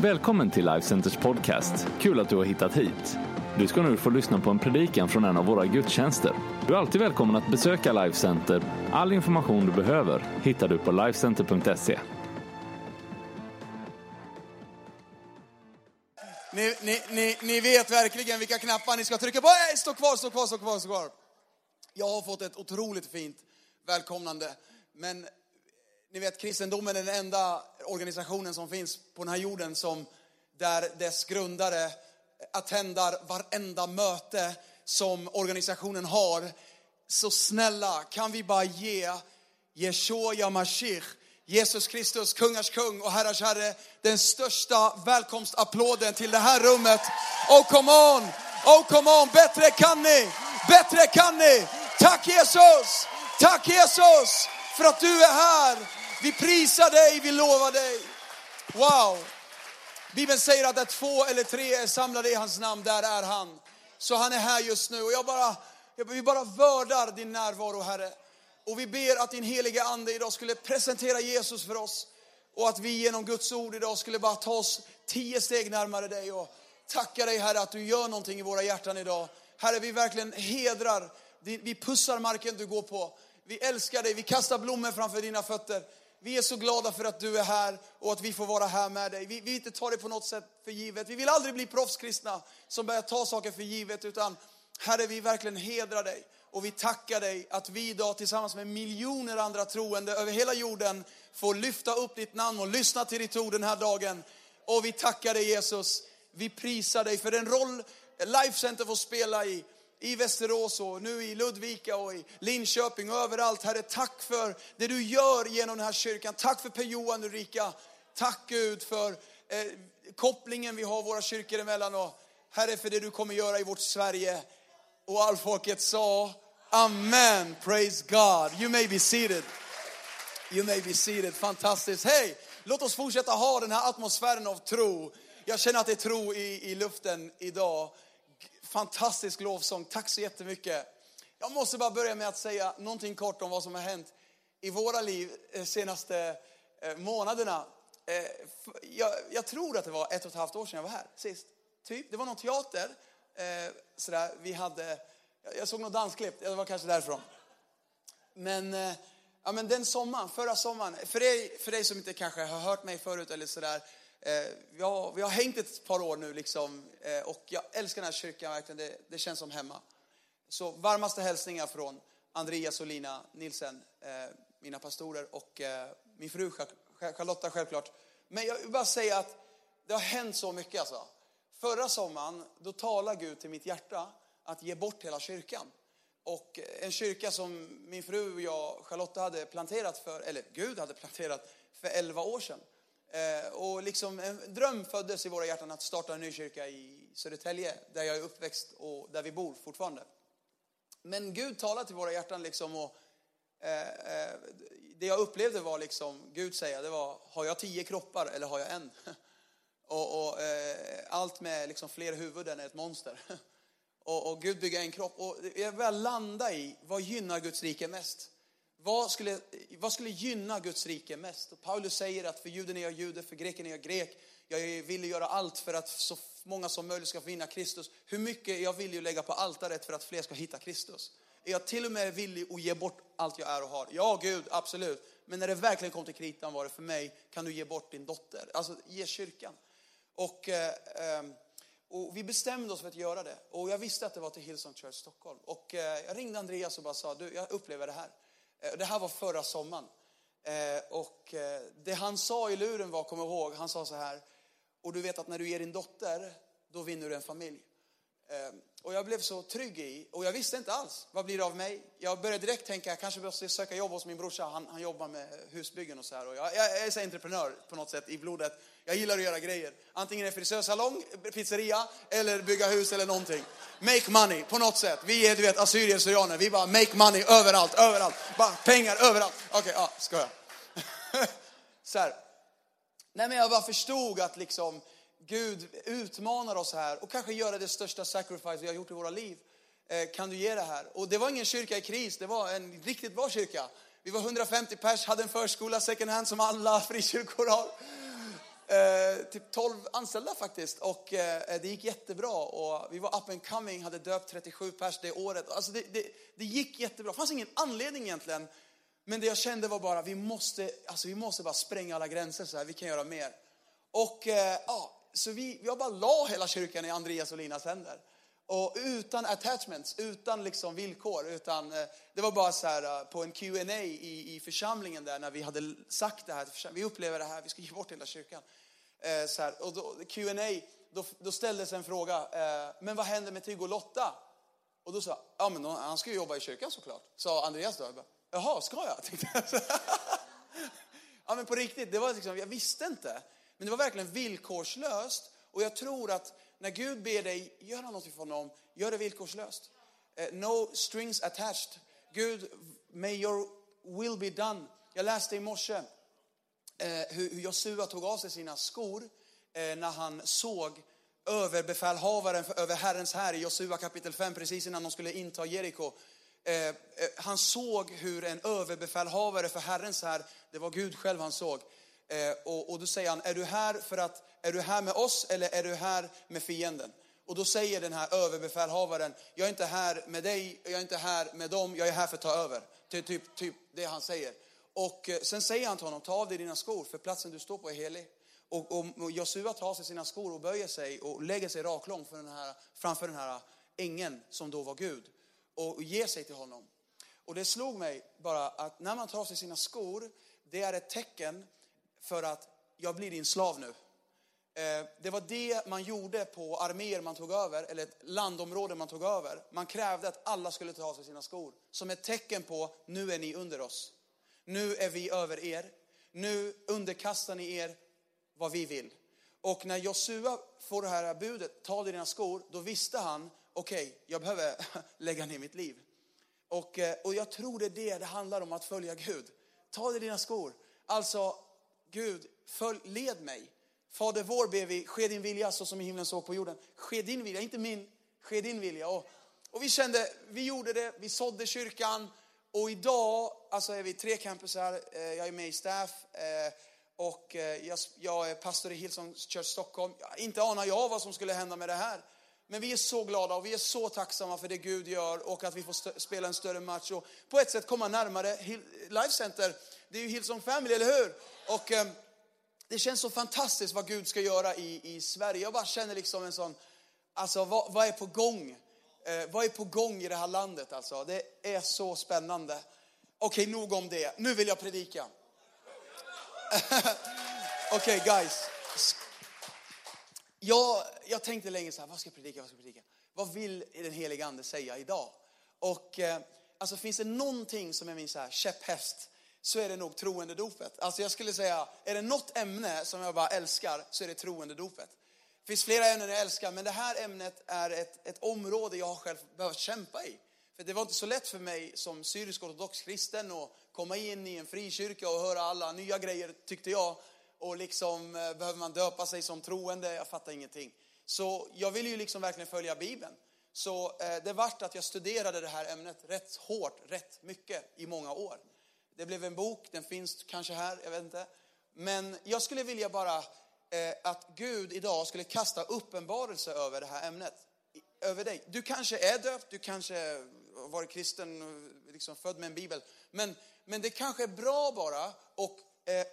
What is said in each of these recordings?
Välkommen till Life Centers podcast. Kul att du har hittat hit. Du ska nu få lyssna på en predikan från en av våra gudstjänster. Du är alltid välkommen att besöka Life Center. All information du behöver hittar du på lifecenter.se. Ni, ni, ni, ni vet verkligen vilka knappar ni ska trycka på. Äh, stå kvar, stå kvar, stå kvar, stå kvar. Jag har fått ett otroligt fint välkomnande. Men ni vet, kristendomen är den enda organisationen som finns på den här jorden som där dess grundare attendar varenda möte som organisationen har. Så snälla, kan vi bara ge Yeshua Mashiach, Jesus Kristus, kungars kung och herrars herre, den största välkomstapplåden till det här rummet. Oh come on, oh come on, bättre kan ni, bättre kan ni. Tack Jesus, tack Jesus för att du är här. Vi prisar dig, vi lovar dig. Wow. Bibeln säger att där två eller tre är samlade i hans namn, där är han. Så han är här just nu och jag bara, vi bara vördar din närvaro Herre. Och vi ber att din heliga ande idag skulle presentera Jesus för oss. Och att vi genom Guds ord idag skulle bara ta oss tio steg närmare dig och tacka dig Herre att du gör någonting i våra hjärtan idag. Herre, vi verkligen hedrar, vi pussar marken du går på. Vi älskar dig, vi kastar blommor framför dina fötter. Vi är så glada för att du är här och att vi får vara här med dig. Vi, vi inte tar det på något sätt för givet. Vi vill aldrig bli proffskristna som börjar ta saker för givet utan Herre, vi verkligen hedrar dig och vi tackar dig att vi idag tillsammans med miljoner andra troende över hela jorden får lyfta upp ditt namn och lyssna till ditt ord den här dagen. Och vi tackar dig Jesus. Vi prisar dig för den roll Life Center får spela i i Västerås och nu i Ludvika och i Linköping och överallt. Herre, tack för det du gör genom den här kyrkan. Tack för Per-Johan Ulrika. Tack Gud för eh, kopplingen vi har våra kyrkor emellan och Herre för det du kommer göra i vårt Sverige. Och all folket sa Amen, praise God. You may be seated. You may be seated. Fantastiskt. Hej, låt oss fortsätta ha den här atmosfären av tro. Jag känner att det är tro i, i luften idag fantastisk lovsång. Tack så jättemycket. Jag måste bara börja med att säga någonting kort om vad som har hänt i våra liv de senaste eh, månaderna. Eh, jag, jag, tror att det var ett och ett halvt år sedan jag var här sist. Typ. Det var någon teater. Sådär, vi hade, jag såg något dansklipp, det var kanske därifrån. Men, ja, men den sommaren, förra sommaren, för dig, för dig som inte kanske har hört mig förut eller sådär, Eh, vi, har, vi har hängt ett par år nu liksom, eh, och jag älskar den här kyrkan verkligen. Det, det känns som hemma. Så varmaste hälsningar från Andreas och Lina Nilsen, eh, mina pastorer och eh, min fru Charlotta självklart. Men jag vill bara säga att det har hänt så mycket alltså. Förra sommaren, då talade Gud till mitt hjärta att ge bort hela kyrkan. Och en kyrka som min fru och jag, Charlotta, hade planterat för, eller Gud hade planterat för 11 år sedan. Eh, och liksom en dröm föddes i våra hjärtan att starta en ny kyrka i Södertälje, där jag är uppväxt och där vi bor fortfarande. Men Gud talade till våra hjärtan liksom och eh, eh, det jag upplevde var liksom, Gud säga, det var, har jag tio kroppar eller har jag en? och, och eh, allt med liksom fler huvuden är ett monster. och, och Gud bygger en kropp. Och jag började landa i, vad gynnar Guds rike mest? Vad skulle, vad skulle gynna Guds rike mest? Och Paulus säger att för juden är jag jude, för greken är jag grek. Jag vill göra allt för att så många som möjligt ska finna Kristus. Hur mycket jag vill ju lägga på altaret för att fler ska hitta Kristus? Är jag till och med villig att ge bort allt jag är och har? Ja, Gud, absolut. Men när det verkligen kom till kritan var det för mig, kan du ge bort din dotter? Alltså, ge kyrkan. Och, eh, ehm, och vi bestämde oss för att göra det. Och jag visste att det var till Hillsong Church Stockholm. Och eh, jag ringde Andreas och bara sa, du, jag upplever det här. Eh, det här var förra sommaren. Eh, och eh, det han sa i luren var, kom ihåg, han sa så här, och du vet att när du ger din dotter, då vinner du en familj. Ehm, och jag blev så trygg i, och jag visste inte alls, vad blir det av mig? Jag började direkt tänka, jag kanske måste söka jobb hos min brorsa, han, han jobbar med husbyggen och så här. Och jag, jag är så entreprenör på något sätt i blodet. Jag gillar att göra grejer. Antingen är frisörsalong, pizzeria eller bygga hus eller någonting. Make money på något sätt. Vi är du vet assyrier, syrianer. Vi bara make money överallt, överallt. Bara pengar överallt. Okej, okay, ja, skoja. så här. Nej men jag bara förstod att liksom Gud utmanar oss här och kanske göra det största sacrifice vi har gjort i våra liv. Eh, kan du ge det här? Och det var ingen kyrka i kris, det var en riktigt bra kyrka. Vi var 150 pers, hade en förskola second hand som alla frikyrkor har. Eh, typ 12 anställda faktiskt och eh, det gick jättebra och vi var up and coming, hade döpt 37 pers det året. Alltså det, det, det gick jättebra, det fanns ingen anledning egentligen. Men det jag kände var bara, vi måste, alltså vi måste bara spränga alla gränser så här, vi kan göra mer. Och eh, ja, så vi, jag bara la hela kyrkan i Andreas och Linas händer. Och utan attachments, utan liksom villkor. Utan, eh, det var bara så här eh, på en Q&A i, i församlingen där när vi hade sagt det här. Vi upplever det här, vi ska ge bort hela kyrkan. Eh, så här, och då, Q&A, då, då ställdes en fråga. Men vad händer med Tiggo och Lotta? Och då sa ja men han ska ju jobba i kyrkan såklart. Sa Andreas då. Jag bara, Jaha, ska jag? ja men på riktigt, det var liksom, jag visste inte. Men det var verkligen villkorslöst. Och jag tror att när Gud ber dig göra något för honom, gör det villkorslöst. Eh, no strings attached. Gud, may your will be done. Jag läste i morse eh, hur, Josua tog av sig sina skor eh, när han såg överbefälhavaren över Herrens här i Josua kapitel 5, precis innan de skulle inta Jeriko. Han såg hur en överbefälhavare för Herrens här, det var Gud själv han såg, Eh, och, och då säger han, är du här för att är du här med oss eller är du här med fienden? Och då säger den här överbefälhavaren, jag är inte här med dig, jag är inte här med dem, jag är här för att ta över. Typ, typ, typ det han säger. Och eh, sen säger han till honom, ta av dig dina skor för platsen du står på är helig. Och, och, och Josua tar av sig sina skor och böjer sig och lägger sig raklång för den här, framför den här ängeln som då var Gud. Och ger sig till honom. Och det slog mig bara att när man tar av sig sina skor, det är ett tecken för att jag blir din slav nu. Eh, det var det man gjorde på arméer man tog över, eller ett landområde man tog över. Man krävde att alla skulle ta av sig sina skor. Som ett tecken på, nu är ni under oss. Nu är vi över er. Nu underkastar ni er vad vi vill. Och när Josua får det här budet, ta dig dina skor, då visste han, okej, okay, jag behöver lägga ner mitt liv. Och, eh, och jag tror det är det det handlar om att följa Gud. Ta dig dina skor. Alltså, Gud, följ, led mig. Fader vår ber vi, ske din vilja så som i himlen så på jorden. Ske din vilja, inte min, ske din vilja. Och, och vi kände, vi gjorde det, vi sådde kyrkan och idag alltså är vi tre campusar, eh, jag är med i staff eh, och eh, jag, jag är pastor i Hillsong Church Stockholm. Inte anar jag vad som skulle hända med det här. Men vi är så glada och vi är så tacksamma för det Gud gör och att vi får spela en större match och på ett sätt komma närmare Life Center. Det är ju Hillsong Family, eller hur? Och ehm, det känns så fantastiskt vad Gud ska göra i, i Sverige. Jag bara känner liksom en sån, alltså vad, vad är på gång? Eh, vad är på gång i det här landet alltså? Det är så spännande. Okej, okay, nog om det. Nu vill jag predika. Okej, okay, guys. Jag, jag tänkte länge så här, vad ska jag predika, vad ska jag predika? Vad vill den helige Ande säga idag? Och eh, alltså finns det någonting som är min så här käpphäst så är det nog troendedopet. Alltså jag skulle säga, är det något ämne som jag bara älskar så är det troendedopet. Det finns flera ämnen jag älskar, men det här ämnet är ett, ett område jag har själv behövt kämpa i. För det var inte så lätt för mig som syrisk ortodox kristen att komma in i en frikyrka och höra alla nya grejer, tyckte jag. Och liksom, eh, behöver man döpa sig som troende? Jag fattar ingenting. Så jag ville ju liksom verkligen följa Bibeln. Så eh, det vart att jag studerade det här ämnet rätt hårt, rätt mycket i många år. Det blev en bok, den finns kanske här, jag vet inte. Men jag skulle vilja bara eh, att Gud idag skulle kasta uppenbarelse över det här ämnet. Över dig. Du kanske är döpt, du kanske har varit kristen, liksom född med en bibel. Men, men det kanske är bra bara att eh,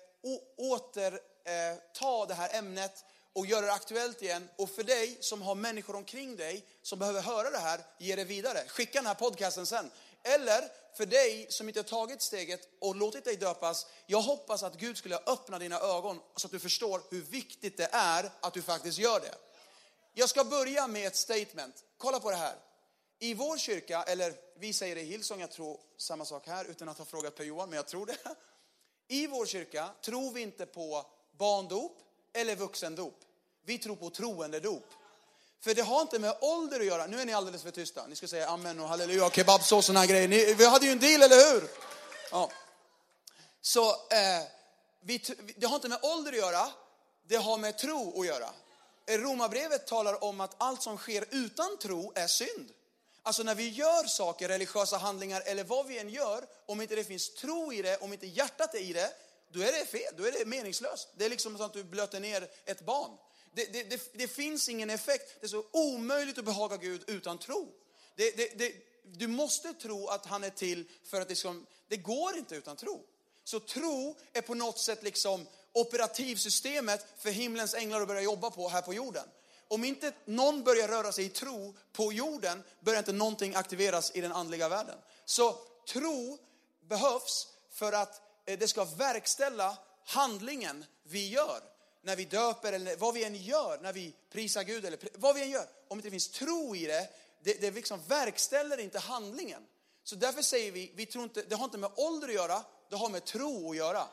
åter eh, ta det här ämnet och göra det aktuellt igen. Och för dig som har människor omkring dig som behöver höra det här, ge det vidare. Skicka den här podcasten sen. Eller för dig som inte tagit steget och låtit dig döpas, jag hoppas att Gud skulle öppna dina ögon så att du förstår hur viktigt det är att du faktiskt gör det. Jag ska börja med ett statement. Kolla på det här. I vår kyrka, eller vi säger det i Hillsong, jag tror samma sak här utan att ha frågat Per-Johan, men jag tror det. I vår kyrka tror vi inte på barndop eller vuxendop. Vi tror på troendedop. För det har inte med ålder att göra. Nu är ni alldeles för tysta. Ni ska säga amen och halleluja, och kebabsås och såna grejer. Ni, vi hade ju en deal, eller hur? Ja. Så eh, vi, det har inte med ålder att göra. Det har med tro att göra. Eh, Romarbrevet talar om att allt som sker utan tro är synd. Alltså när vi gör saker, religiösa handlingar eller vad vi än gör, om inte det finns tro i det, om inte hjärtat är i det, då är det fel, då är det meningslöst. Det är liksom som att du blöter ner ett barn. Det, det, det, det finns ingen effekt. Det är så omöjligt att behaga Gud utan tro. du måste tro att han är till för att det, ska, det går inte utan tro. Så tro är på något sätt liksom operativsystemet för himlens änglar att börja jobba på här på jorden. Om inte någon börjar röra sig i tro på jorden, börjar inte någonting aktiveras i den andliga världen. Så tro behövs för att eh, det ska verkställa handlingen vi gör. När vi döper eller vad vi än gör, när vi prisar Gud eller vad vi än gör. Om det inte finns tro i det, det, det liksom verkställer inte handlingen. Så därför säger vi, vi tror inte, det har inte med ålder att göra, det har med tro att göra.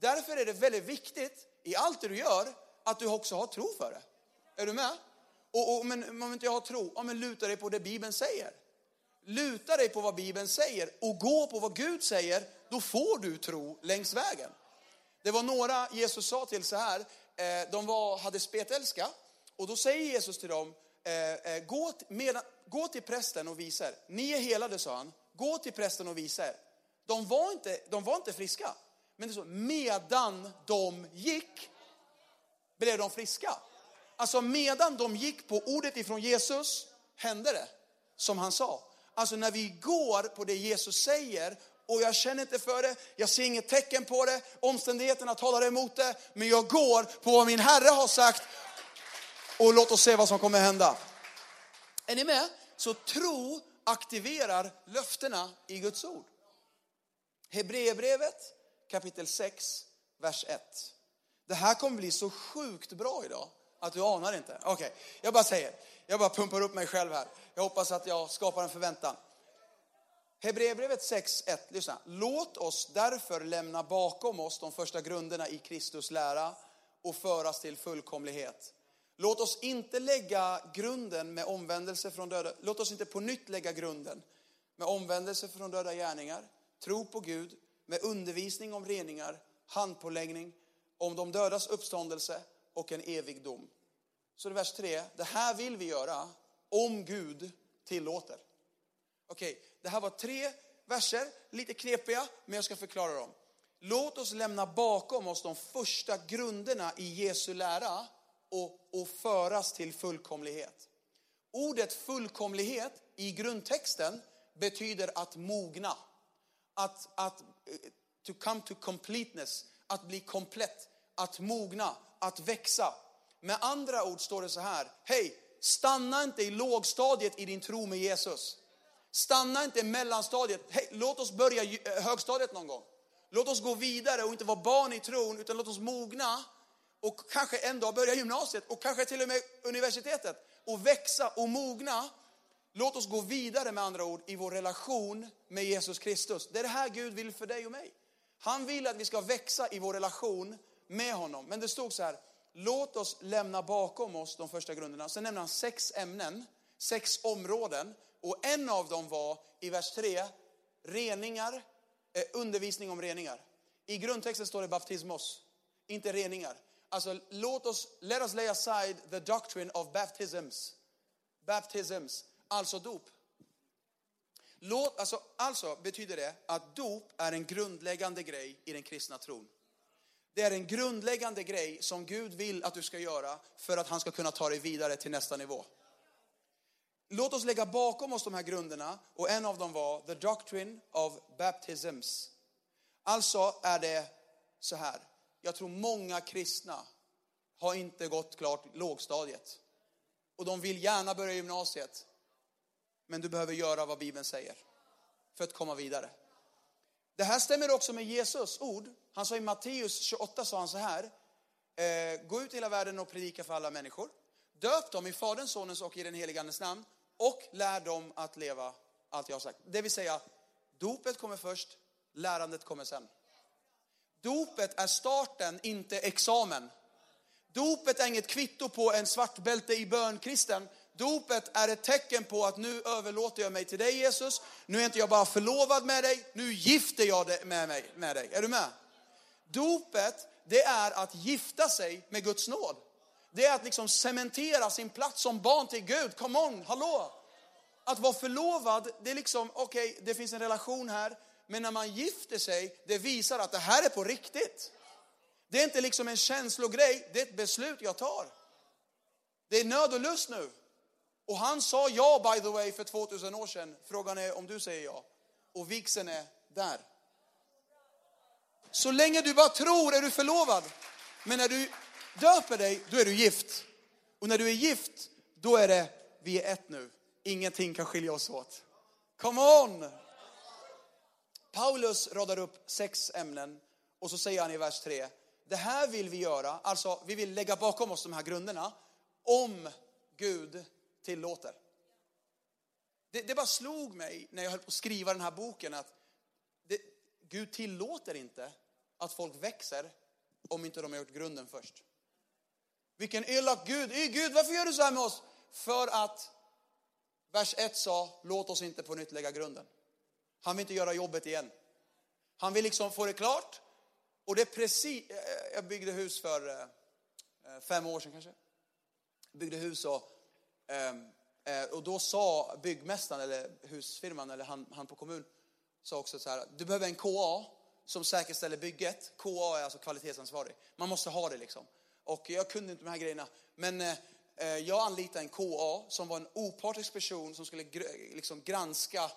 Därför är det väldigt viktigt i allt det du gör att du också har tro för det. Är du med? Och, och men om inte jag har tro, ja, men luta dig på det Bibeln säger. Luta dig på vad Bibeln säger och gå på vad Gud säger, då får du tro längs vägen. Det var några Jesus sa till så här, eh, de var, hade spetälska och då säger Jesus till dem, eh, eh, gå, medan, gå till prästen och visa er. Ni är helade, sa han. Gå till prästen och visa er. De var inte, de var inte friska. Men det så, medan de gick blev de friska. Alltså medan de gick på ordet ifrån Jesus hände det som han sa. Alltså när vi går på det Jesus säger och jag känner inte för det, jag ser inget tecken på det, omständigheterna talar emot det, men jag går på vad min Herre har sagt och låt oss se vad som kommer hända. Är ni med? Så tro aktiverar löftena i Guds ord. Hebreerbrevet kapitel 6, vers 1. Det här kommer bli så sjukt bra idag att du anar inte. Okej, okay. jag bara säger, jag bara pumpar upp mig själv här. Jag hoppas att jag skapar en förväntan. Hebreerbrevet 6.1, lyssna. Låt oss därför lämna bakom oss de första grunderna i Kristus lära och föras till fullkomlighet. Låt oss inte lägga grunden med omvändelse från döda, låt oss inte på nytt lägga grunden med omvändelse från döda gärningar, tro på Gud, med undervisning om reningar, handpåläggning, om de dödas uppståndelse och en evig dom. Så det är vers 3, det här vill vi göra om Gud tillåter. Okej, okay, det här var tre verser, lite knepiga, men jag ska förklara dem. Låt oss lämna bakom oss de första grunderna i Jesu lära och, och föras till fullkomlighet. Ordet fullkomlighet i grundtexten betyder att mogna. Att, att eh, to come to completeness, att bli komplett, att mogna, att växa. Med andra ord står det så här, hej, stanna inte i lågstadiet i din tro med Jesus. Stanna inte i mellanstadiet, hej, låt oss börja eh, högstadiet någon gång. Låt oss gå vidare och inte vara barn i tron, utan låt oss mogna och kanske en dag börja gymnasiet och kanske till och med universitetet och växa och mogna. Låt oss gå vidare med andra ord i vår relation med Jesus Kristus. Det är det här Gud vill för dig och mig. Han vill att vi ska växa i vår relation med honom. Men det stod så här, låt oss lämna bakom oss de första grunderna. Sen nämner han sex ämnen, sex områden. Och en av dem var i vers 3, reningar, eh, undervisning om reningar. I grundtexten står det baptismos, inte reningar. Alltså låt oss, let us lay aside the doctrine of baptisms. Baptisms, alltså dop. Låt, alltså, alltså betyder det att dop är en grundläggande grej i den kristna tron. Det är en grundläggande grej som Gud vill att du ska göra för att han ska kunna ta dig vidare till nästa nivå. Låt oss lägga bakom oss de här grunderna och en av dem var the doctrine of baptisms. Alltså är det så här, jag tror många kristna har inte gått klart lågstadiet. Och de vill gärna börja gymnasiet. Men du behöver göra vad Bibeln säger för att komma vidare. Det här stämmer också med Jesus ord. Han sa i Matteus 28 sa han så här. Eh, gå ut i hela världen och predika för alla människor. Döp dem i Faderns, Sonens och i den helige Andes namn och lär dem att leva allt jag har sagt. Det vill säga, dopet kommer först, lärandet kommer sen. Dopet är starten, inte examen. Dopet är inget kvitto på en svartbälte i bönkristen. Dopet är ett tecken på att nu överlåter jag mig till dig Jesus. Nu är inte jag bara förlovad med dig, nu gifter jag med, mig, med dig. Är du med? Dopet, det är att gifta sig med Guds nåd. Det är att liksom cementera sin plats som barn till Gud. Come on, hallå! Att vara förlovad, det är liksom, okej, okay, det finns en relation här, Men när man gifter sig, det visar att det här är på riktigt. Det är inte liksom en känslogrej, det är ett beslut jag tar. Det är nöd och lust nu. Och han sa ja by the way för 2000 år sedan. Frågan är om du säger ja. Och vigseln är där. Så länge du bara tror är du förlovad. Men när du döper dig, då är du gift. Och när du är gift, då är det, vi är ett nu. Ingenting kan skilja oss åt. Come on! Paulus radar upp sex ämnen och så säger han i vers 3, det här vill vi göra, alltså vi vill lägga bakom oss de här grunderna, om Gud tillåter. Det, det bara slog mig när jag höll på att skriva den här boken att det, Gud tillåter inte att folk växer om inte de har gjort grunden först. Vilken elak Gud. Ey, Gud, varför gör du så här med oss? För att vers 1 sa, låt oss inte på nytt lägga grunden. Han vill inte göra jobbet igen. Han vill liksom få det klart. Och det är precis, eh, eh, jag byggde hus för eh, fem år sedan kanske. Jag byggde hus och, ehm, och då sa byggmästaren eller husfirman eller han, han på kommun sa också så här, du behöver en KA som säkerställer bygget. KA är alltså kvalitetsansvarig. Man måste ha det liksom. Och jag kunde inte de här grejerna. Men eh, eh, jag anlitade en KA som var en opartisk person som skulle liksom granska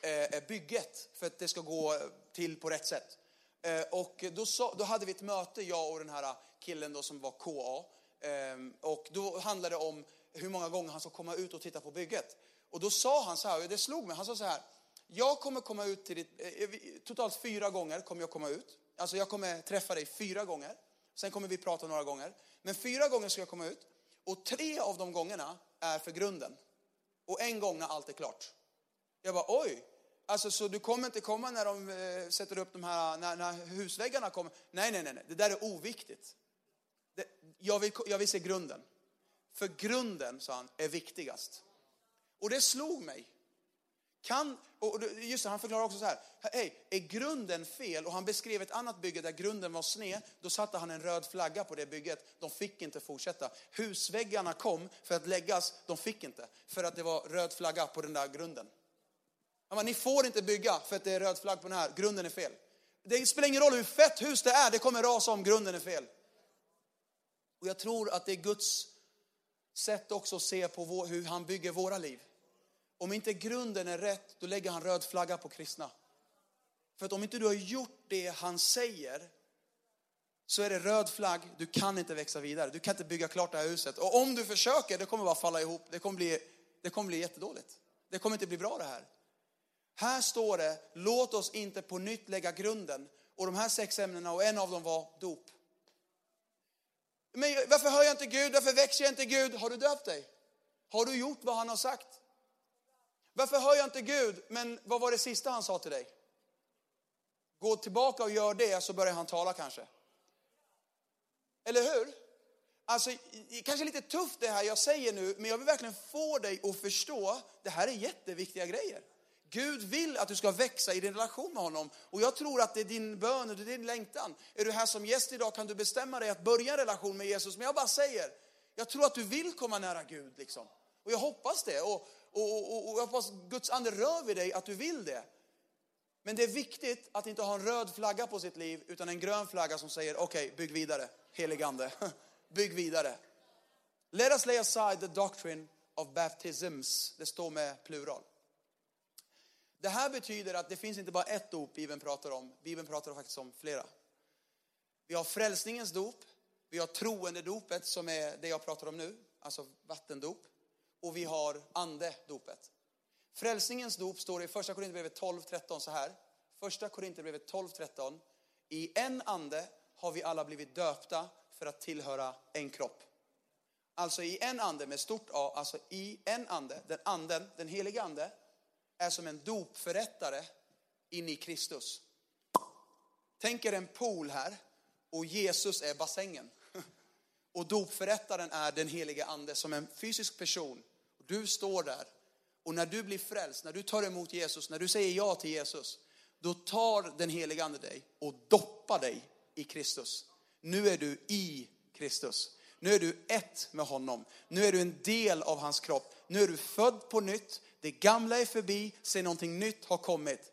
eh, bygget för att det ska gå till på rätt sätt. Eh, och då, så, då hade vi ett möte, jag och den här killen då som var KA. Ehm, och då handlade det om hur många gånger han ska komma ut och titta på bygget. Och då sa han så här, och det slog mig, han sa så här, jag kommer komma ut till ditt, eh, totalt fyra gånger kommer jag komma ut. Alltså jag kommer träffa dig fyra gånger. Sen kommer vi prata några gånger. Men fyra gånger ska jag komma ut. Och tre av de gångerna är för grunden. Och en gång när allt är klart. Jag bara, oj, Alltså, så du kommer inte komma när de eh, sätter upp de här, när, när husväggarna kommer. Nej, nej, nej, nej, det där är oviktigt. Det, jag, vill, jag vill se grunden. För grunden, sa han, är viktigast. Och det slog mig. Kan, och just det, han förklarar också så här, hey, är grunden fel? Och han beskrev ett annat bygge där grunden var sned, då satte han en röd flagga på det bygget. De fick inte fortsätta. Husväggarna kom för att läggas, de fick inte. För att det var röd flagga på den där grunden. Han Bara, ni får inte bygga för att det är röd flagg på den här, grunden är fel. Det spelar ingen roll hur fett hus det är, det kommer rasa om grunden är fel. Och jag tror att det är Guds sätt också att se på vår, hur han bygger våra liv. Om inte grunden är rätt, då lägger han röd flagga på kristna. För att om inte du har gjort det han säger, så är det röd flagg, du kan inte växa vidare. Du kan inte bygga klart det här huset. Och om du försöker, det kommer bara falla ihop. Det kommer bli, det kommer bli jättedåligt. Det kommer inte bli bra det här. Här står det, låt oss inte på nytt lägga grunden. Och de här sex ämnena, och en av dem var dop. Men varför hör jag inte Gud? Varför växer jag inte Gud? Har du döpt dig? Har du gjort vad han har sagt? Varför hör jag inte Gud? Men vad var det sista han sa till dig? Gå tillbaka och gör det så börjar han tala kanske. Eller hur? Alltså, kanske lite tufft det här jag säger nu, men jag vill verkligen få dig att förstå, det här är jätteviktiga grejer. Gud vill att du ska växa i din relation med honom. Och jag tror att det är din bön och det är din längtan. Är du här som gäst idag kan du bestämma dig att börja en relation med Jesus. Men jag bara säger, jag tror att du vill komma nära Gud. Liksom. Och jag hoppas det. Och, och, och, och jag hoppas Guds ande rör vid dig att du vill det. Men det är viktigt att inte ha en röd flagga på sitt liv, utan en grön flagga som säger, okej, okay, bygg vidare, heligande. bygg vidare. Let us lay aside the doctrine of baptisms. Det står med plural. Det här betyder att det finns inte bara ett dop Bibeln pratar om. Bibeln pratar faktiskt om flera. Vi har frälsningens dop, vi har troendedopet som är det jag pratar om nu, alltså vattendop. Och vi har andedopet. Frälsningens dop står i första Korinthierbrevet 12.13 så här. Första Korinthierbrevet 12.13. I en ande har vi alla blivit döpta för att tillhöra en kropp. Alltså i en ande med stort A, alltså i en ande, den anden, den heliga ande, är som en dopförrättare in i Kristus. Tänk er en pool här och Jesus är bassängen. Och dopförrättaren är den helige ande som en fysisk person. Du står där och när du blir frälst, när du tar emot Jesus, när du säger ja till Jesus, då tar den helige ande dig och doppar dig i Kristus. Nu är du i Kristus. Nu är du ett med honom. Nu är du en del av hans kropp. Nu är du född på nytt. Det gamla är förbi, se någonting nytt har kommit.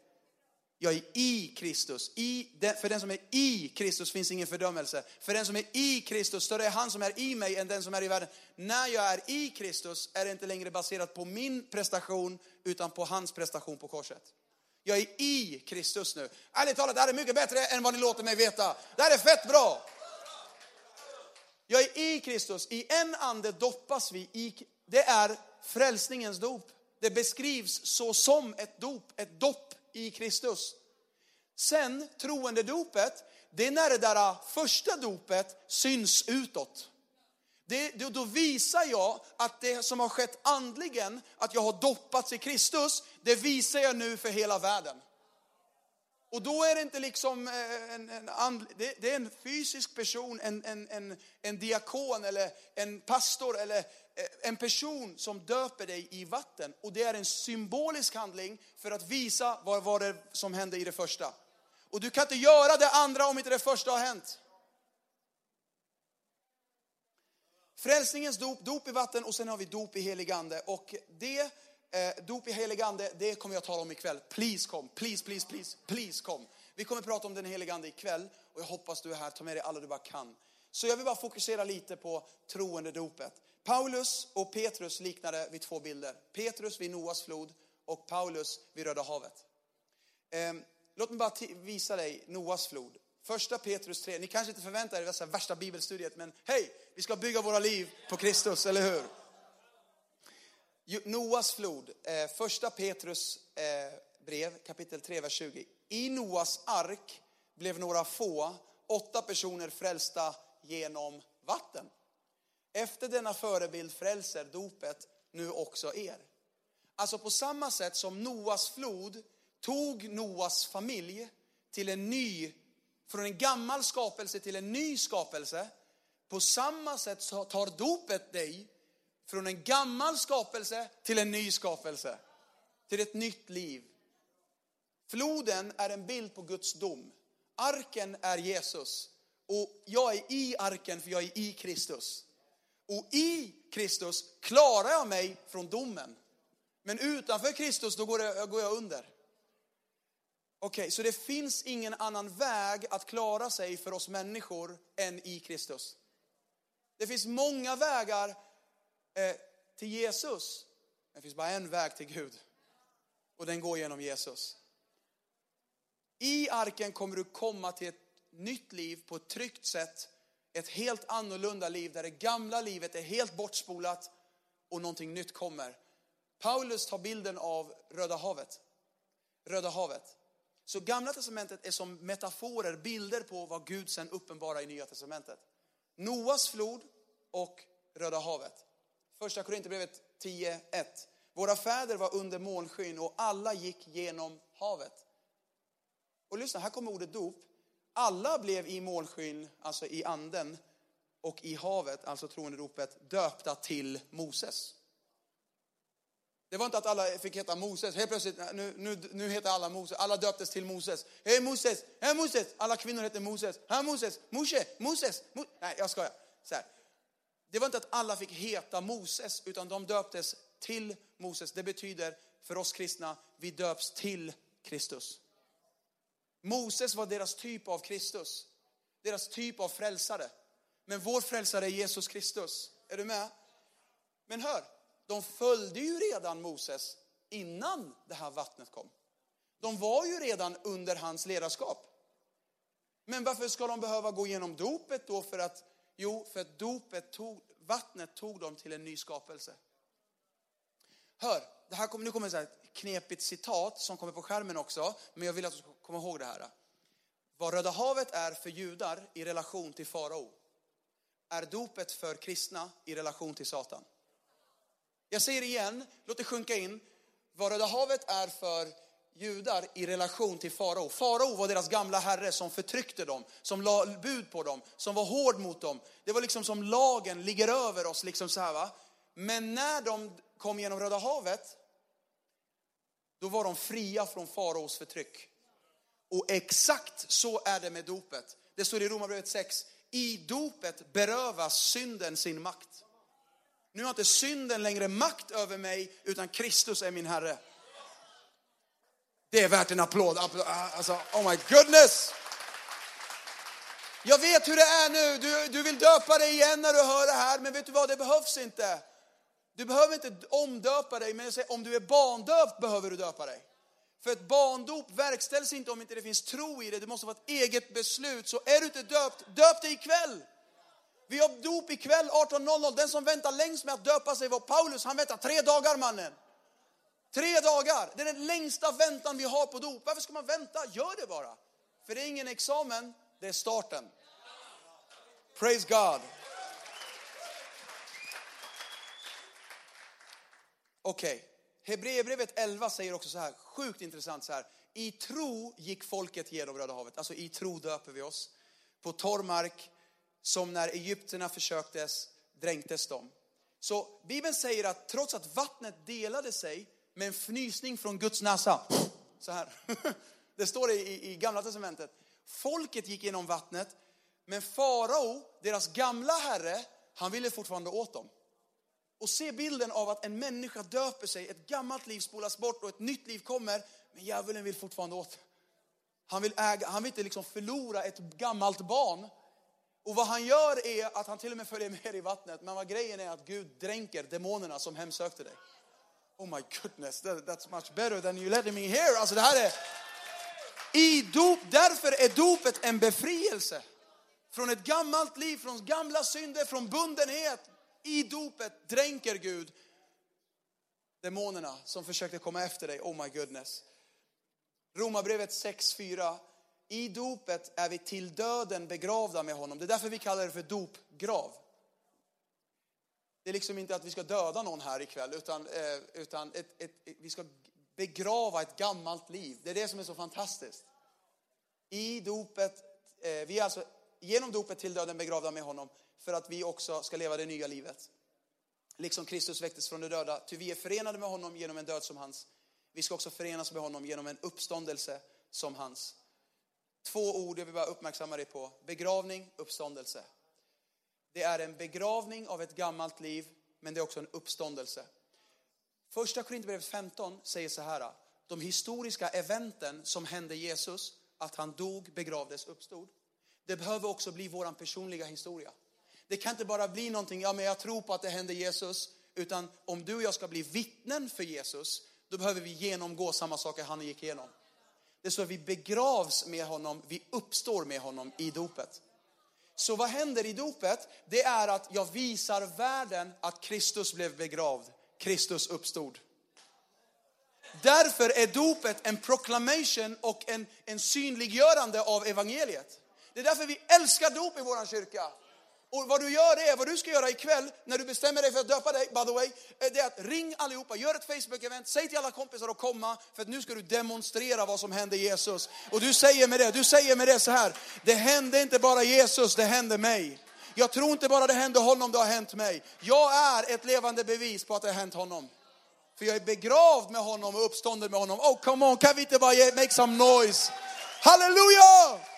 Jag är i Kristus. I, för den som är i Kristus finns ingen fördömelse. För den som är i Kristus, större är han som är i mig än den som är i världen. När jag är i Kristus är det inte längre baserat på min prestation, utan på hans prestation på korset. Jag är i Kristus nu. Ärligt talat, det här är mycket bättre än vad ni låter mig veta. Det här är fett bra. Jag är i Kristus. I en ande doppas vi i, det är frälsningens dop. Det beskrivs så som ett dop, ett dopp i Kristus. Sen troende dopet, det är när det där första dopet syns utåt. Det, då visar jag att det som har skett andligen, att jag har doppats i Kristus, det visar jag nu för hela världen. Och då är det inte liksom eh, en, en and, det, det, är en fysisk person, en, en, en, en diakon eller en pastor eller eh, en person som döper dig i vatten. Och det är en symbolisk handling för att visa vad var det som hände i det första. Och du kan inte göra det andra om inte det första har hänt. Frälsningens dop, dop i vatten och sen har vi dop i heligande. Och det, eh, dop i heligande, det kommer jag tala om ikväll. Please kom, please, please, please, please kom. Vi kommer prata om den heligande ikväll och jag hoppas du är här, ta med dig alla du bara kan. Så jag vill bara fokusera lite på troende dopet. Paulus och Petrus liknade vid två bilder. Petrus vid Noas flod och Paulus vid Röda havet. Eh, låt mig bara visa dig Noas flod. Första Petrus 3, ni kanske inte förväntar er det värsta bibelstudiet, men hej, vi ska bygga våra liv på Kristus, eller hur? Noas flod, eh, första Petrus eh, brev, kapitel 3, vers 20. I Noas ark blev några få, åtta personer frälsta genom vatten. Efter denna förebild frälser dopet nu också er. Alltså på samma sätt som Noas flod tog Noas familj till en ny från en gammal skapelse till en ny skapelse. På samma sätt så tar dopet dig från en gammal skapelse till en ny skapelse. Till ett nytt liv. Floden är en bild på Guds dom. Arken är Jesus. Och jag är i arken för jag är i Kristus. Och i Kristus klarar jag mig från domen. Men utanför Kristus då går jag, går jag under. Okej, okay, så det finns ingen annan väg att klara sig för oss människor än i Kristus. Det finns många vägar eh, till Jesus. Det finns bara en väg till Gud. Och den går genom Jesus. I arken kommer du komma till ett nytt liv på ett tryggt sätt. Ett helt annorlunda liv där det gamla livet är helt bortspolat och någonting nytt kommer. Paulus tar bilden av Röda havet. Röda havet. Så gamla testamentet är som metaforer, bilder på vad Gud sen uppenbarar i nya testamentet. Noas flod och Röda havet. Första Korinthierbrevet 10.1. Våra fäder var under molnskyn och alla gick genom havet. Och lyssna, här kommer ordet dop. Alla blev i molnskyn, alltså i anden, och i havet, alltså troenderopet, döpta till Moses. Det var inte att alla fick heta Moses. Helt plötsligt, nu, nu, nu heter alla Moses. Alla döptes till Moses. Hej Moses, hej Moses. Alla kvinnor hette Moses. Hej Moses, Moshe, Moses. Mo Nej, jag skojar. Så här. Det var inte att alla fick heta Moses, utan de döptes till Moses. Det betyder för oss kristna, vi döps till Kristus. Moses var deras typ av Kristus. Deras typ av frälsare. Men vår frälsare är Jesus Kristus. Är du med? Men hör, de följde ju redan Moses innan det här vattnet kom. De var ju redan under hans ledarskap. Men varför ska de behöva gå igenom dopet då för att, jo, för att dopet tog, vattnet tog dem till en ny skapelse. Hör, det här kommer, nu kommer ett knepigt citat som kommer på skärmen också, men jag vill att du ska komma ihåg det här. Vad Röda havet är för judar i relation till farao, är dopet för kristna i relation till Satan. Jag säger det igen, låt det sjunka in. Vad Röda havet är för judar i relation till farao. Farao var deras gamla herre som förtryckte dem, som la bud på dem, som var hård mot dem. Det var liksom som lagen ligger över oss. Liksom så här, va? Men när de kom genom Röda havet, då var de fria från faraos förtryck. Och exakt så är det med dopet. Det står i Romarbrevet 6, i dopet berövas synden sin makt. Nu har inte synden längre makt över mig, utan Kristus är min Herre. Det är värt en applåd. Alltså, oh my goodness! Jag vet hur det är nu. Du, du vill döpa dig igen när du hör det här, men vet du vad? Det behövs inte. Du behöver inte omdöpa dig, men om du är barndöpt behöver du döpa dig. För ett barndop verkställs inte om inte det finns tro i det. Det måste vara ett eget beslut. Så är du inte döpt, döp dig ikväll. Vi har dop ikväll 18.00. Den som väntar längst med att döpa sig var Paulus. Han väntar tre dagar mannen. Tre dagar. Det är den längsta väntan vi har på dop. Varför ska man vänta? Gör det bara. För det är ingen examen, det är starten. Praise God. Okej, okay. Hebreerbrevet 11 säger också så här, sjukt intressant så här. I tro gick folket genom Röda havet, alltså i tro döper vi oss. På torr mark, som när egyptierna försöktes, dränktes de. Så Bibeln säger att trots att vattnet delade sig med en fnysning från Guds näsa, så här. Det står i, i Gamla Testamentet. Folket gick genom vattnet, men farao, deras gamla herre, han ville fortfarande åt dem. Och se bilden av att en människa döper sig, ett gammalt liv spolas bort och ett nytt liv kommer, men djävulen vill fortfarande åt. Han vill, äga, han vill inte liksom förlora ett gammalt barn. Och vad han gör är att han till och med följer med i vattnet. Men vad grejen är att Gud dränker demonerna som hemsökte dig. Oh my goodness, that, that's much better than you letting me hear. Alltså det här är... I dop, därför är dopet en befrielse. Från ett gammalt liv, från gamla synder, från bundenhet. I dopet dränker Gud demonerna som försökte komma efter dig. Oh my goodness. Romarbrevet 6.4. I dopet är vi till döden begravda med honom. Det är därför vi kallar det för dopgrav. Det är liksom inte att vi ska döda någon här ikväll, utan, eh, utan ett, ett, ett, vi ska begrava ett gammalt liv. Det är det som är så fantastiskt. I dopet, eh, vi är alltså genom dopet till döden begravda med honom för att vi också ska leva det nya livet. Liksom Kristus väcktes från de döda, ty vi är förenade med honom genom en död som hans. Vi ska också förenas med honom genom en uppståndelse som hans. Två ord jag vill bara uppmärksamma dig på. Begravning, uppståndelse. Det är en begravning av ett gammalt liv, men det är också en uppståndelse. Första Korinthierbrevet 15 säger så här. De historiska eventen som hände Jesus, att han dog, begravdes, uppstod. Det behöver också bli vår personliga historia. Det kan inte bara bli någonting, ja men jag tror på att det hände Jesus, utan om du och jag ska bli vittnen för Jesus, då behöver vi genomgå samma saker han gick igenom. Det är så att vi begravs med honom, vi uppstår med honom i dopet. Så vad händer i dopet? Det är att jag visar världen att Kristus blev begravd, Kristus uppstod. Därför är dopet en proclamation och en, en synliggörande av evangeliet. Det är därför vi älskar dop i vår kyrka. Och vad du gör är, vad du ska göra ikväll när du bestämmer dig för att döpa dig, by the way, eh, det är att ring allihopa, gör ett Facebook-event, säg till alla kompisar att komma för att nu ska du demonstrera vad som hände Jesus. Och du säger med det, du säger med det så här, det hände inte bara Jesus, det hände mig. Jag tror inte bara det hände honom, det har hänt mig. Jag är ett levande bevis på att det har hänt honom. För jag är begravd med honom och uppstånden med honom. Oh come on, kan vi inte bara make some noise? Halleluja!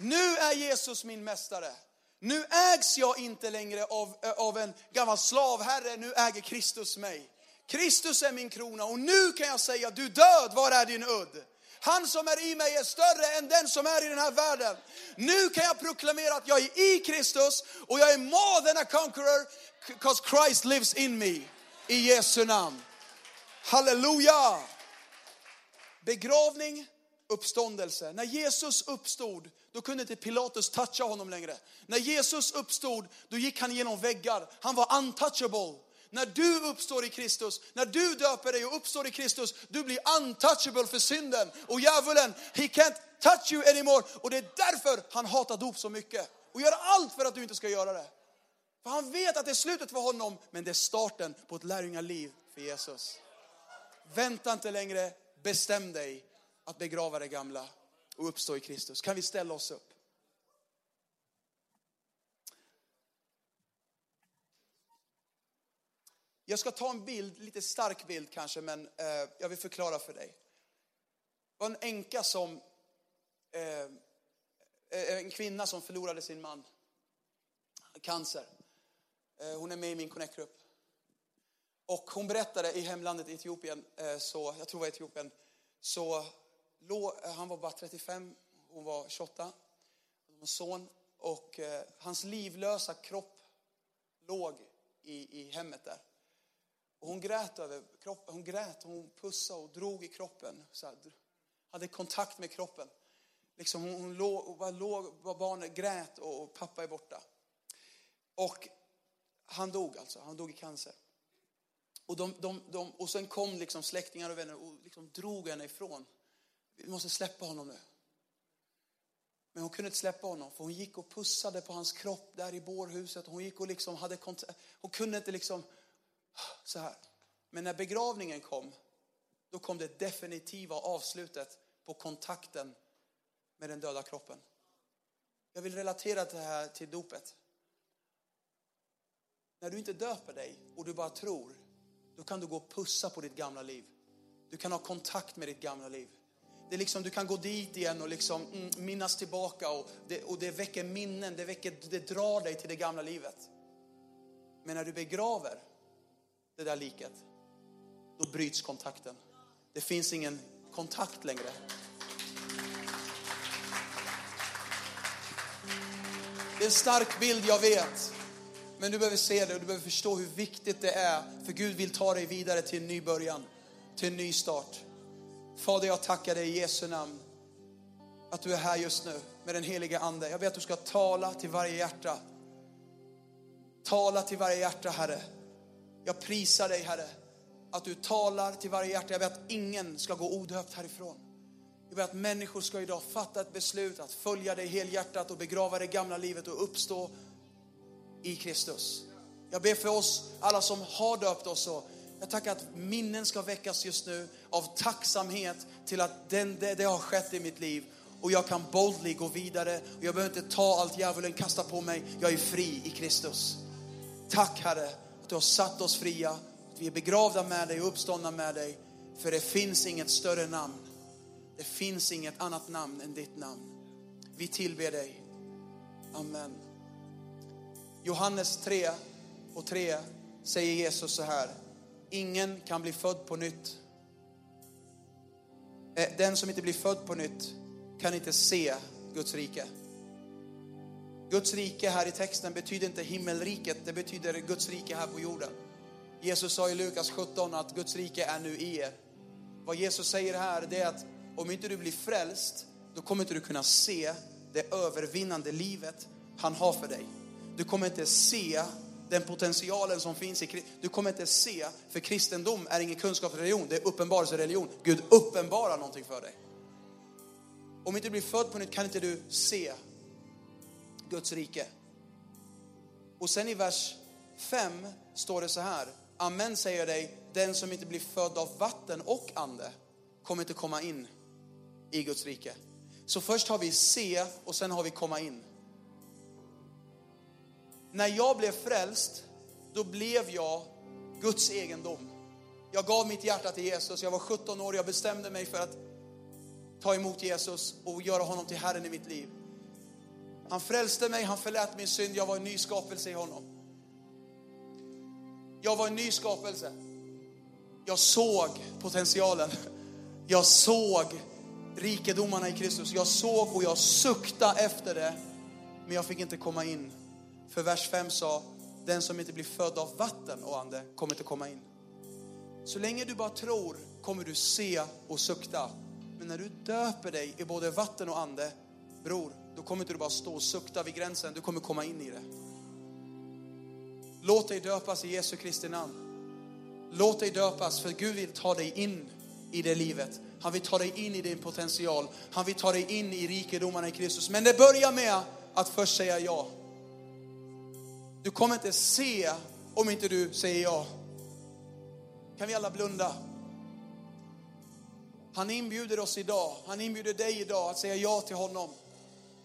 Nu är Jesus min mästare. Nu ägs jag inte längre av, av en gammal slavherre, nu äger Kristus mig. Kristus är min krona och nu kan jag säga, du död, var är din udd? Han som är i mig är större än den som är i den här världen. Nu kan jag proklamera att jag är i Kristus och jag är more than a conqueror because Christ lives in me. I Jesu namn. Halleluja! Begravning, uppståndelse. När Jesus uppstod, då kunde inte Pilatus toucha honom längre. När Jesus uppstod, då gick han genom väggar. Han var untouchable. När du uppstår i Kristus, när du döper dig och uppstår i Kristus, du blir untouchable för synden. Och djävulen, he can't touch you anymore. Och det är därför han hatar dop så mycket. Och gör allt för att du inte ska göra det. För han vet att det är slutet för honom, men det är starten på ett lärjungaliv för Jesus. Vänta inte längre, bestäm dig att begrava det gamla och uppstå i Kristus. Kan vi ställa oss upp? Jag ska ta en bild, lite stark bild kanske, men eh, jag vill förklara för dig. Det var en änka som, eh, eh en kvinna som förlorade sin man. Cancer. Eh, hon är med i min Connect-grupp. Och hon berättade i hemlandet Etiopien, eh, så, jag tror det var Etiopien, så Eh, han var bara 35, hon var 28, de var son. Och eh, hans livlösa kropp låg i, i hemmet där. Och hon grät över kroppen, hon grät, hon pussade och drog i kroppen. Så här, hade kontakt med kroppen. Liksom hon, hon låg, bara låg, bara barnet grät och, och pappa är borta. Och han dog alltså, han dog i cancer. Och, de, de, de, och sen kom liksom släktingar och vänner och liksom drog henne ifrån. Vi måste släppa honom nu. Men hon kunde inte släppa honom för hon gick och pussade på hans kropp där i bårhuset. Hon gick och liksom hade Hon kunde inte liksom så här. Men när begravningen kom, då kom det definitiva avslutet på kontakten med den döda kroppen. Jag vill relatera det här till dopet. När du inte döper dig och du bara tror, då kan du gå och pussa på ditt gamla liv. Du kan ha kontakt med ditt gamla liv. Det är liksom, du kan gå dit igen och liksom, mm, minnas tillbaka och det, och det väcker minnen, det, väcker, det drar dig till det gamla livet. Men när du begraver det där liket, då bryts kontakten. Det finns ingen kontakt längre. Det är en stark bild, jag vet. Men du behöver se det och du behöver förstå hur viktigt det är. För Gud vill ta dig vidare till en ny början, till en ny start. Fader, jag tackar dig i Jesu namn att du är här just nu med den heliga Ande. Jag ber att du ska tala till varje hjärta. Tala till varje hjärta, Herre. Jag prisar dig, Herre, att du talar till varje hjärta. Jag ber att ingen ska gå odöpt härifrån. Jag ber att människor ska idag fatta ett beslut att följa dig helhjärtat och begrava det gamla livet och uppstå i Kristus. Jag ber för oss, alla som har döpt oss och jag tackar att minnen ska väckas just nu av tacksamhet till att den, det, det har skett i mitt liv och jag kan boldly gå vidare och jag behöver inte ta allt djävulen kastar på mig. Jag är fri i Kristus. Tack Herre att du har satt oss fria, att vi är begravda med dig och uppståndna med dig. För det finns inget större namn. Det finns inget annat namn än ditt namn. Vi tillber dig. Amen. Johannes 3 och 3 säger Jesus så här. Ingen kan bli född på nytt. Eh, den som inte blir född på nytt kan inte se Guds rike. Guds rike här i texten betyder inte himmelriket, det betyder Guds rike här på jorden. Jesus sa i Lukas 17 att Guds rike är nu i er. Vad Jesus säger här det är att om inte du blir frälst, då kommer inte du kunna se det övervinnande livet han har för dig. Du kommer inte se den potentialen som finns i Du kommer inte se, för kristendom är ingen kunskapsreligion, det är uppenbarelsereligion. Gud uppenbarar någonting för dig. Om inte du blir född på nytt kan inte du se Guds rike. Och sen i vers 5 står det så här. Amen säger jag dig, den som inte blir född av vatten och ande kommer inte komma in i Guds rike. Så först har vi se och sen har vi komma in. När jag blev frälst, då blev jag Guds egendom. Jag gav mitt hjärta till Jesus, jag var 17 år, jag bestämde mig för att ta emot Jesus och göra honom till Herren i mitt liv. Han frälste mig, han förlät min synd, jag var en ny skapelse i honom. Jag var en ny skapelse. Jag såg potentialen. Jag såg rikedomarna i Kristus. Jag såg och jag suktade efter det, men jag fick inte komma in. För vers 5 sa, den som inte blir född av vatten och ande kommer inte komma in. Så länge du bara tror kommer du se och sukta. Men när du döper dig i både vatten och ande, bror, då kommer inte du bara stå och sukta vid gränsen, du kommer komma in i det. Låt dig döpas i Jesu Kristi namn. Låt dig döpas för Gud vill ta dig in i det livet. Han vill ta dig in i din potential. Han vill ta dig in i rikedomarna i Kristus. Men det börjar med att först säga ja. Du kommer inte se om inte du säger ja. Kan vi alla blunda? Han inbjuder oss idag, han inbjuder dig idag att säga ja till honom.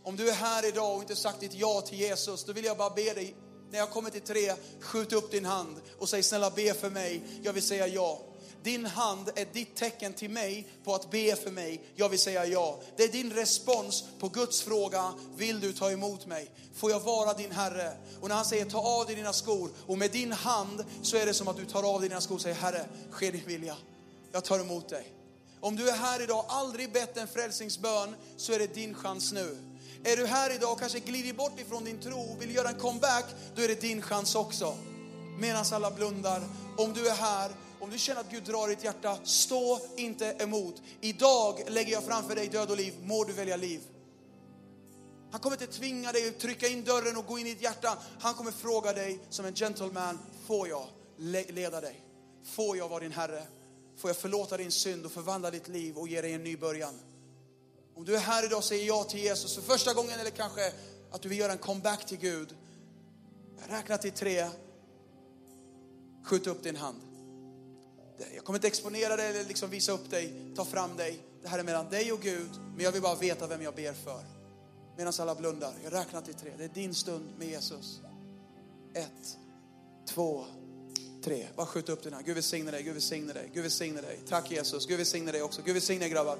Om du är här idag och inte sagt ditt ja till Jesus, då vill jag bara be dig, när jag kommer till tre, skjut upp din hand och säg snälla be för mig, jag vill säga ja. Din hand är ditt tecken till mig på att be för mig. Jag vill säga ja. Det är din respons på Guds fråga, vill du ta emot mig? Får jag vara din Herre? Och när han säger ta av dig dina skor och med din hand så är det som att du tar av dig dina skor och säger Herre, ske din vilja. Jag tar emot dig. Om du är här idag, aldrig bett en frälsningsbön, så är det din chans nu. Är du här idag och kanske glider bort ifrån din tro och vill göra en comeback, då är det din chans också. Medan alla blundar. Om du är här, om du känner att Gud drar ditt hjärta, stå inte emot. Idag lägger jag framför dig död och liv, må du välja liv. Han kommer inte tvinga dig att trycka in dörren och gå in i ditt hjärta. Han kommer fråga dig som en gentleman, får jag leda dig? Får jag vara din Herre? Får jag förlåta din synd och förvandla ditt liv och ge dig en ny början? Om du är här idag och säger ja till Jesus för första gången eller kanske att du vill göra en comeback till Gud. Räkna till tre. Skjut upp din hand. Jag kommer inte exponera dig eller liksom visa upp dig, ta fram dig. Det här är mellan dig och Gud, men jag vill bara veta vem jag ber för. Medan alla blundar. Jag räknar till tre. Det är din stund med Jesus. Ett, två, tre. Bara skjut upp den här. Gud välsigne dig, Gud välsigne dig, Gud välsigne dig. Tack Jesus, Gud välsigne dig också. Gud välsigne grabbar.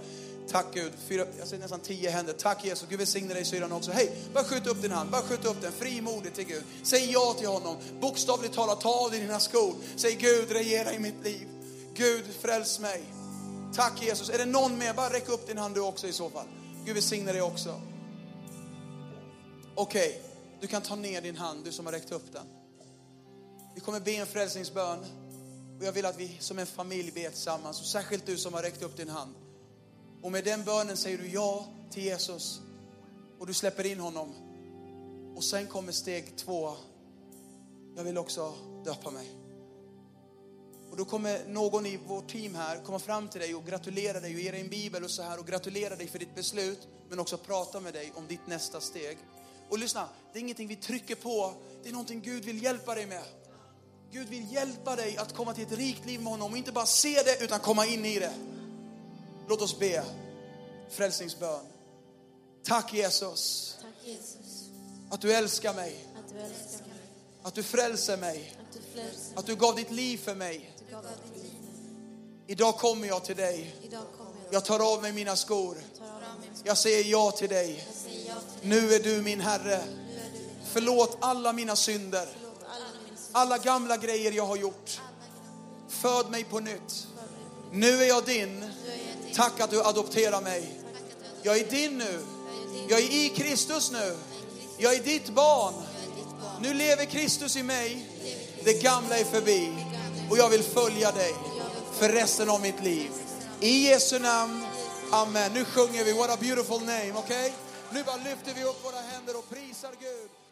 Tack Gud. Fyra, jag ser nästan tio händer. Tack Jesus, Gud välsigne dig syrran också. Hej, bara skjut upp din hand, bara skjut upp den frimodigt till Gud. Säg ja till honom. Bokstavligt talat, ta av dig dina skor. Säg Gud, regera i mitt liv. Gud, fräls mig. Tack Jesus. Är det någon mer? Bara räck upp din hand du också i så fall. Gud välsigne dig också. Okej, okay. du kan ta ner din hand, du som har räckt upp den. Vi kommer be en frälsningsbön. Och jag vill att vi som en familj ber tillsammans. Och särskilt du som har räckt upp din hand. Och med den bönen säger du ja till Jesus. Och du släpper in honom. Och sen kommer steg två. Jag vill också döpa mig. Och då kommer någon i vårt team här komma fram till dig och gratulera dig och ge dig en bibel och så här och gratulera dig för ditt beslut. Men också prata med dig om ditt nästa steg. Och lyssna, det är ingenting vi trycker på. Det är någonting Gud vill hjälpa dig med. Gud vill hjälpa dig att komma till ett rikt liv med honom och inte bara se det utan komma in i det. Låt oss be. Frälsningsbön. Tack Jesus. Tack Jesus. Att du älskar mig. Att du älskar mig. Att du frälser mig. Att du frälser Att du gav ditt liv för mig. Idag kommer jag till dig. Jag. Tar av mig mina skor. Jag säger ja till dig. Jag säger ja till dig. Nu är du min Herre. Förlåt alla mina synder. Alla gamla grejer jag har gjort. Föd mig på nytt. Nu är jag din. Tack att du adopterar mig. Jag är din nu. Jag är i Kristus nu. Jag är ditt barn. Nu lever Kristus i mig. Det gamla är förbi. Och jag vill följa dig för resten av mitt liv. I Jesu namn. Amen. Nu sjunger vi What a beautiful name. Okej? Nu bara lyfter vi upp våra händer och prisar Gud.